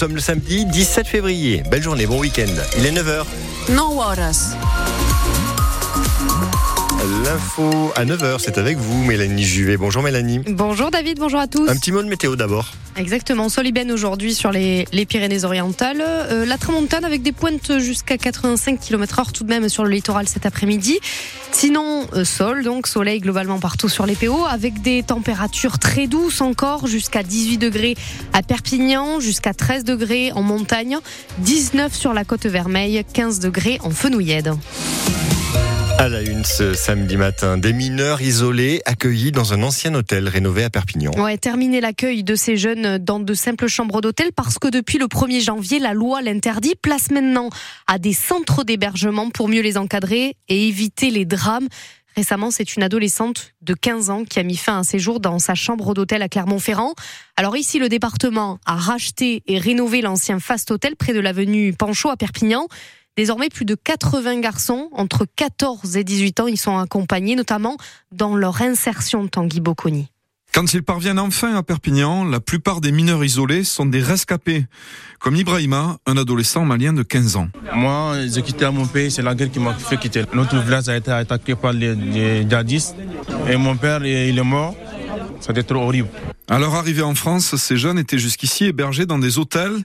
Nous sommes le samedi 17 février. Belle journée, bon week-end. Il est 9h. No horas. L'info à 9h, c'est avec vous, Mélanie Juvet. Bonjour Mélanie. Bonjour David, bonjour à tous. Un petit mot de météo d'abord. Exactement, sol ibène aujourd'hui sur les, les Pyrénées-Orientales. Euh, la tramontane avec des pointes jusqu'à 85 km heure tout de même sur le littoral cet après-midi. Sinon, euh, sol, donc soleil globalement partout sur les PO, avec des températures très douces encore, jusqu'à 18 degrés à Perpignan, jusqu'à 13 degrés en montagne, 19 sur la côte vermeille, 15 degrés en Fenouillède. À la une ce samedi matin, des mineurs isolés accueillis dans un ancien hôtel rénové à Perpignan. Ouais, terminer l'accueil de ces jeunes dans de simples chambres d'hôtel parce que depuis le 1er janvier, la loi l'interdit. Place maintenant à des centres d'hébergement pour mieux les encadrer et éviter les drames. Récemment, c'est une adolescente de 15 ans qui a mis fin à un séjour dans sa chambre d'hôtel à Clermont-Ferrand. Alors ici, le département a racheté et rénové l'ancien Fast Hotel près de l'avenue Panchaud à Perpignan. Désormais, plus de 80 garçons entre 14 et 18 ans y sont accompagnés, notamment dans leur insertion, Tanguy Bocconi. Quand ils parviennent enfin à Perpignan, la plupart des mineurs isolés sont des rescapés, comme Ibrahima, un adolescent malien de 15 ans. Moi, j'ai quitté mon pays, c'est la guerre qui m'a fait quitter. Notre village a été attaqué par les, les djihadistes et mon père, il est mort. C'était trop horrible. À leur arrivée en France, ces jeunes étaient jusqu'ici hébergés dans des hôtels.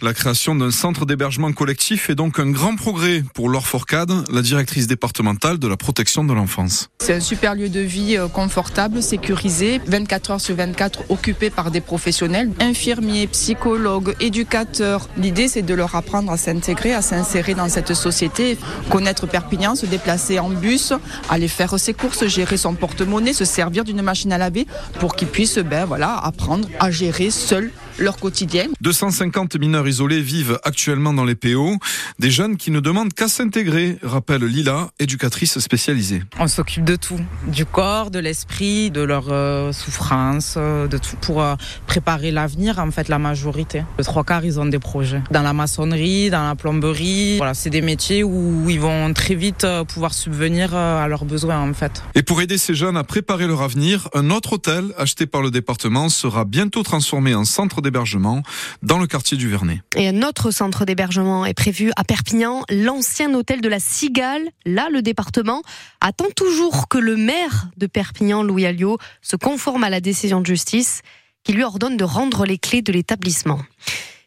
La création d'un centre d'hébergement collectif est donc un grand progrès pour Laure Fourcade, la directrice départementale de la protection de l'enfance. C'est un super lieu de vie euh, confortable, sécurisé, 24 heures sur 24 occupé par des professionnels, infirmiers, psychologues, éducateurs. L'idée c'est de leur apprendre à s'intégrer, à s'insérer dans cette société, connaître Perpignan, se déplacer en bus, aller faire ses courses, gérer son porte-monnaie, se servir d'une machine à laver pour qu'ils puissent ben, voilà, apprendre à gérer seuls leur quotidien. 250 mineurs isolés vivent actuellement dans les PO, des jeunes qui ne demandent qu'à s'intégrer, rappelle Lila, éducatrice spécialisée. On s'occupe de tout, du corps, de l'esprit, de leur euh, souffrance, euh, de tout pour euh, préparer l'avenir, en fait la majorité. Le trois quarts, ils ont des projets. Dans la maçonnerie, dans la plomberie, voilà, c'est des métiers où ils vont très vite euh, pouvoir subvenir euh, à leurs besoins en fait. Et pour aider ces jeunes à préparer leur avenir, un autre hôtel acheté par le département sera bientôt transformé en centre d'hébergement dans le quartier du Vernet. Et un autre centre d'hébergement est prévu à Perpignan, l'ancien hôtel de la Cigale. Là, le département attend toujours que le maire de Perpignan, Louis Alliot, se conforme à la décision de justice qui lui ordonne de rendre les clés de l'établissement.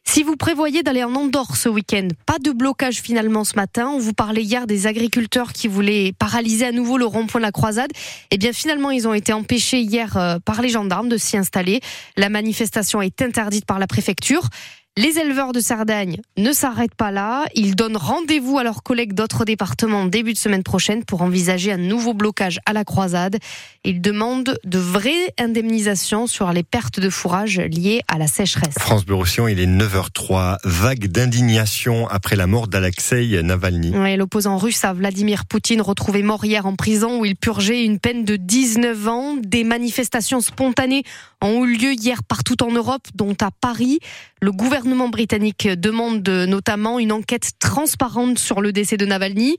Si vous prévoyez d'aller en Andorre ce week-end, pas de blocage finalement ce matin. On vous parlait hier des agriculteurs qui voulaient paralyser à nouveau le rond-point de la croisade. Eh bien finalement, ils ont été empêchés hier euh, par les gendarmes de s'y installer. La manifestation est interdite par la préfecture. Les éleveurs de Sardagne ne s'arrêtent pas là. Ils donnent rendez-vous à leurs collègues d'autres départements début de semaine prochaine pour envisager un nouveau blocage à la croisade. Ils demandent de vraies indemnisations sur les pertes de fourrage liées à la sécheresse. France Bleu Roussillon, il est 9h03. Vague d'indignation après la mort d'Alexei Navalny. Ouais, L'opposant russe à Vladimir Poutine, retrouvé mort hier en prison où il purgeait une peine de 19 ans. Des manifestations spontanées ont eu lieu hier partout en Europe, dont à Paris. Le gouvernement britannique demande notamment une enquête transparente sur le décès de Navalny.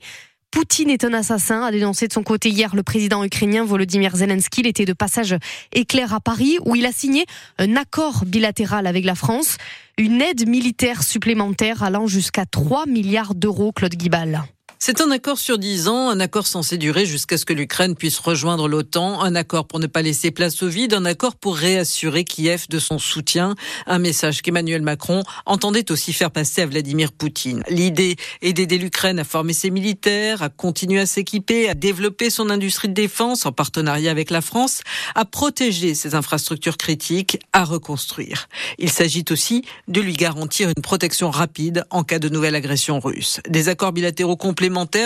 Poutine est un assassin, a dénoncé de son côté hier le président ukrainien Volodymyr Zelensky. Il était de passage éclair à Paris où il a signé un accord bilatéral avec la France, une aide militaire supplémentaire allant jusqu'à 3 milliards d'euros, Claude Guibal. C'est un accord sur 10 ans, un accord censé durer jusqu'à ce que l'Ukraine puisse rejoindre l'OTAN, un accord pour ne pas laisser place au vide, un accord pour réassurer Kiev de son soutien, un message qu'Emmanuel Macron entendait aussi faire passer à Vladimir Poutine. L'idée est d'aider l'Ukraine à former ses militaires, à continuer à s'équiper, à développer son industrie de défense en partenariat avec la France, à protéger ses infrastructures critiques, à reconstruire. Il s'agit aussi de lui garantir une protection rapide en cas de nouvelle agression russe. Des accords bilatéraux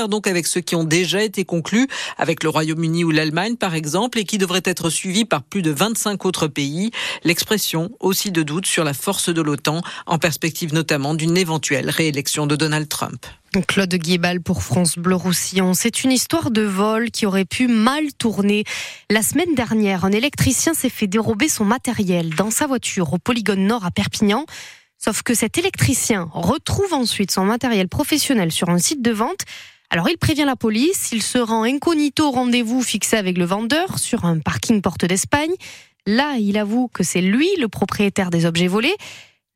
donc avec ceux qui ont déjà été conclus avec le Royaume-Uni ou l'Allemagne par exemple et qui devraient être suivis par plus de 25 autres pays. L'expression aussi de doute sur la force de l'OTAN en perspective notamment d'une éventuelle réélection de Donald Trump. Claude Guébal pour France Bleu Roussillon. C'est une histoire de vol qui aurait pu mal tourner. La semaine dernière, un électricien s'est fait dérober son matériel dans sa voiture au polygone nord à Perpignan. Sauf que cet électricien retrouve ensuite son matériel professionnel sur un site de vente. Alors il prévient la police, il se rend incognito au rendez-vous fixé avec le vendeur sur un parking porte d'Espagne. Là, il avoue que c'est lui le propriétaire des objets volés.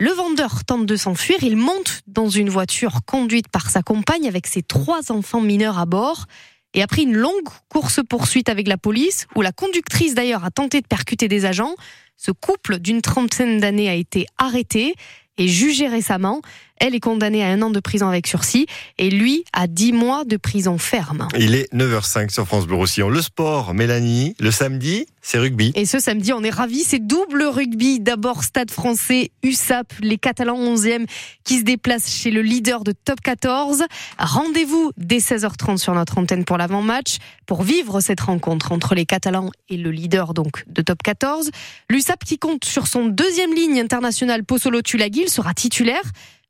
Le vendeur tente de s'enfuir, il monte dans une voiture conduite par sa compagne avec ses trois enfants mineurs à bord. Et après une longue course-poursuite avec la police, où la conductrice d'ailleurs a tenté de percuter des agents, ce couple d'une trentaine d'années a été arrêté et jugé récemment. Elle est condamnée à un an de prison avec sursis et lui à 10 mois de prison ferme. Il est 9h05 sur France Bleu Roussillon. Le sport, Mélanie, le samedi, c'est rugby. Et ce samedi, on est ravis, c'est double rugby. D'abord Stade français, USAP, les Catalans 11e qui se déplacent chez le leader de top 14. Rendez-vous dès 16h30 sur notre antenne pour l'avant-match pour vivre cette rencontre entre les Catalans et le leader donc de top 14. L'USAP qui compte sur son deuxième ligne internationale Pozzolo Tulagi, sera titulaire.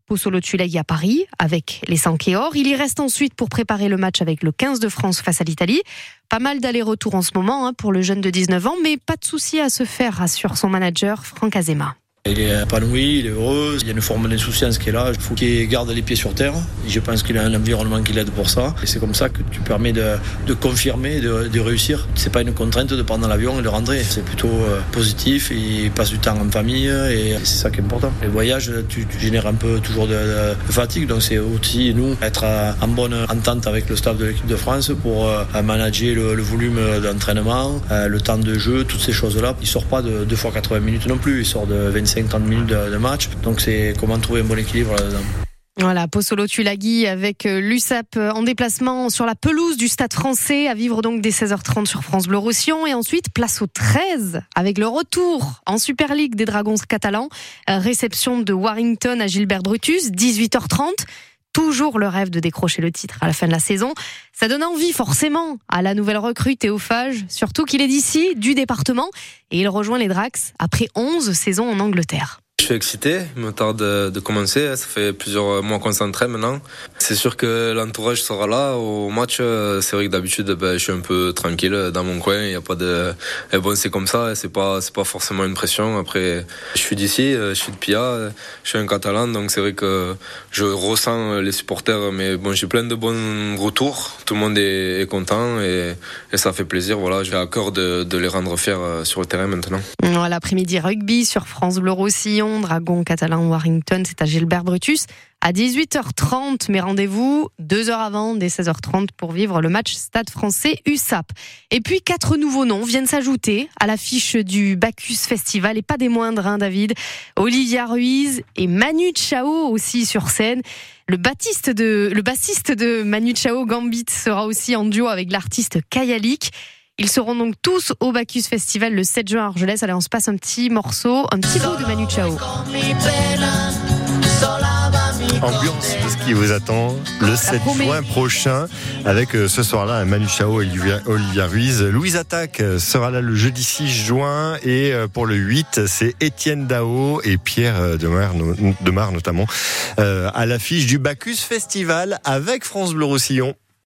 Pozzolo Tulagi à Paris avec les Sankéors. Il y reste ensuite pour préparer le match avec le 15 de France face à l'Italie. Pas mal d'allers-retours en ce moment hein, pour le jeune de 19 ans, mais pas de souci à se faire, rassure son manager Franck Azema. Il est épanoui, il est heureux, il y a une forme d'insouciance qui est là. Il faut qu'il garde les pieds sur terre. Je pense qu'il a un environnement qui l'aide pour ça. Et c'est comme ça que tu permets de, confirmer, de, de réussir. C'est pas une contrainte de prendre l'avion et de rentrer. C'est plutôt euh, positif. Il passe du temps en famille et c'est ça qui est important. Les voyages, tu, génères un peu toujours de, fatigue. Donc c'est aussi nous être en bonne entente avec le staff de l'équipe de France pour euh, manager le, le volume d'entraînement, euh, le temps de jeu, toutes ces choses-là. Il sort pas de 2 fois 80 minutes non plus. Il sort de 25 50 minutes de, match. Donc c'est comment trouver un bon équilibre là-dedans. Voilà, Pozzolo Tulagi avec l'USAP en déplacement sur la pelouse du Stade français à vivre donc dès 16h30 sur France Bleu Roussillon et ensuite place au 13 avec le retour en Super League des Dragons catalans, réception de Warrington à Gilbert Brutus 18h30 toujours le rêve de décrocher le titre à la fin de la saison. Ça donne envie forcément à la nouvelle recrue Théophage, surtout qu'il est d'ici, du département, et il rejoint les Drax après 11 saisons en Angleterre. Je suis excité, il me tarde de, commencer. Ça fait plusieurs mois qu'on s'entraîne maintenant. C'est sûr que l'entourage sera là au match. C'est vrai que d'habitude, ben, je suis un peu tranquille dans mon coin. Il n'y a pas de. Et bon, c'est comme ça. C'est pas, c'est pas forcément une pression. Après, je suis d'ici, je suis de Pia, je suis un Catalan, donc c'est vrai que je ressens les supporters. Mais bon, j'ai plein de bons retours. Tout le monde est, content et, ça fait plaisir. Voilà, j'ai à cœur de, les rendre fiers sur le terrain maintenant. L'après-midi rugby sur France Bleu Roussillon. Dragon catalan Warrington, c'est à Gilbert Brutus à 18h30. Mais rendez-vous deux heures avant, dès 16h30, pour vivre le match Stade français USAP. Et puis, quatre nouveaux noms viennent s'ajouter à l'affiche du Bacchus Festival, et pas des moindres, hein, David. Olivia Ruiz et Manu Chao aussi sur scène. Le, bassiste de, le bassiste de Manu Chao, Gambit, sera aussi en duo avec l'artiste Kayalik. Ils seront donc tous au Bacchus Festival le 7 juin à Argelès. Allez, on se passe un petit morceau, un petit bout de Manu Chao. Ambiance de ce qui vous attend le 7 juin prochain avec ce soir-là Manu Chao et Olivia, Ruiz. Louise Attaque sera là le jeudi 6 juin et pour le 8 c'est Étienne Dao et Pierre Demar, Demar notamment à l'affiche du Bacchus Festival avec France Bleu Roussillon.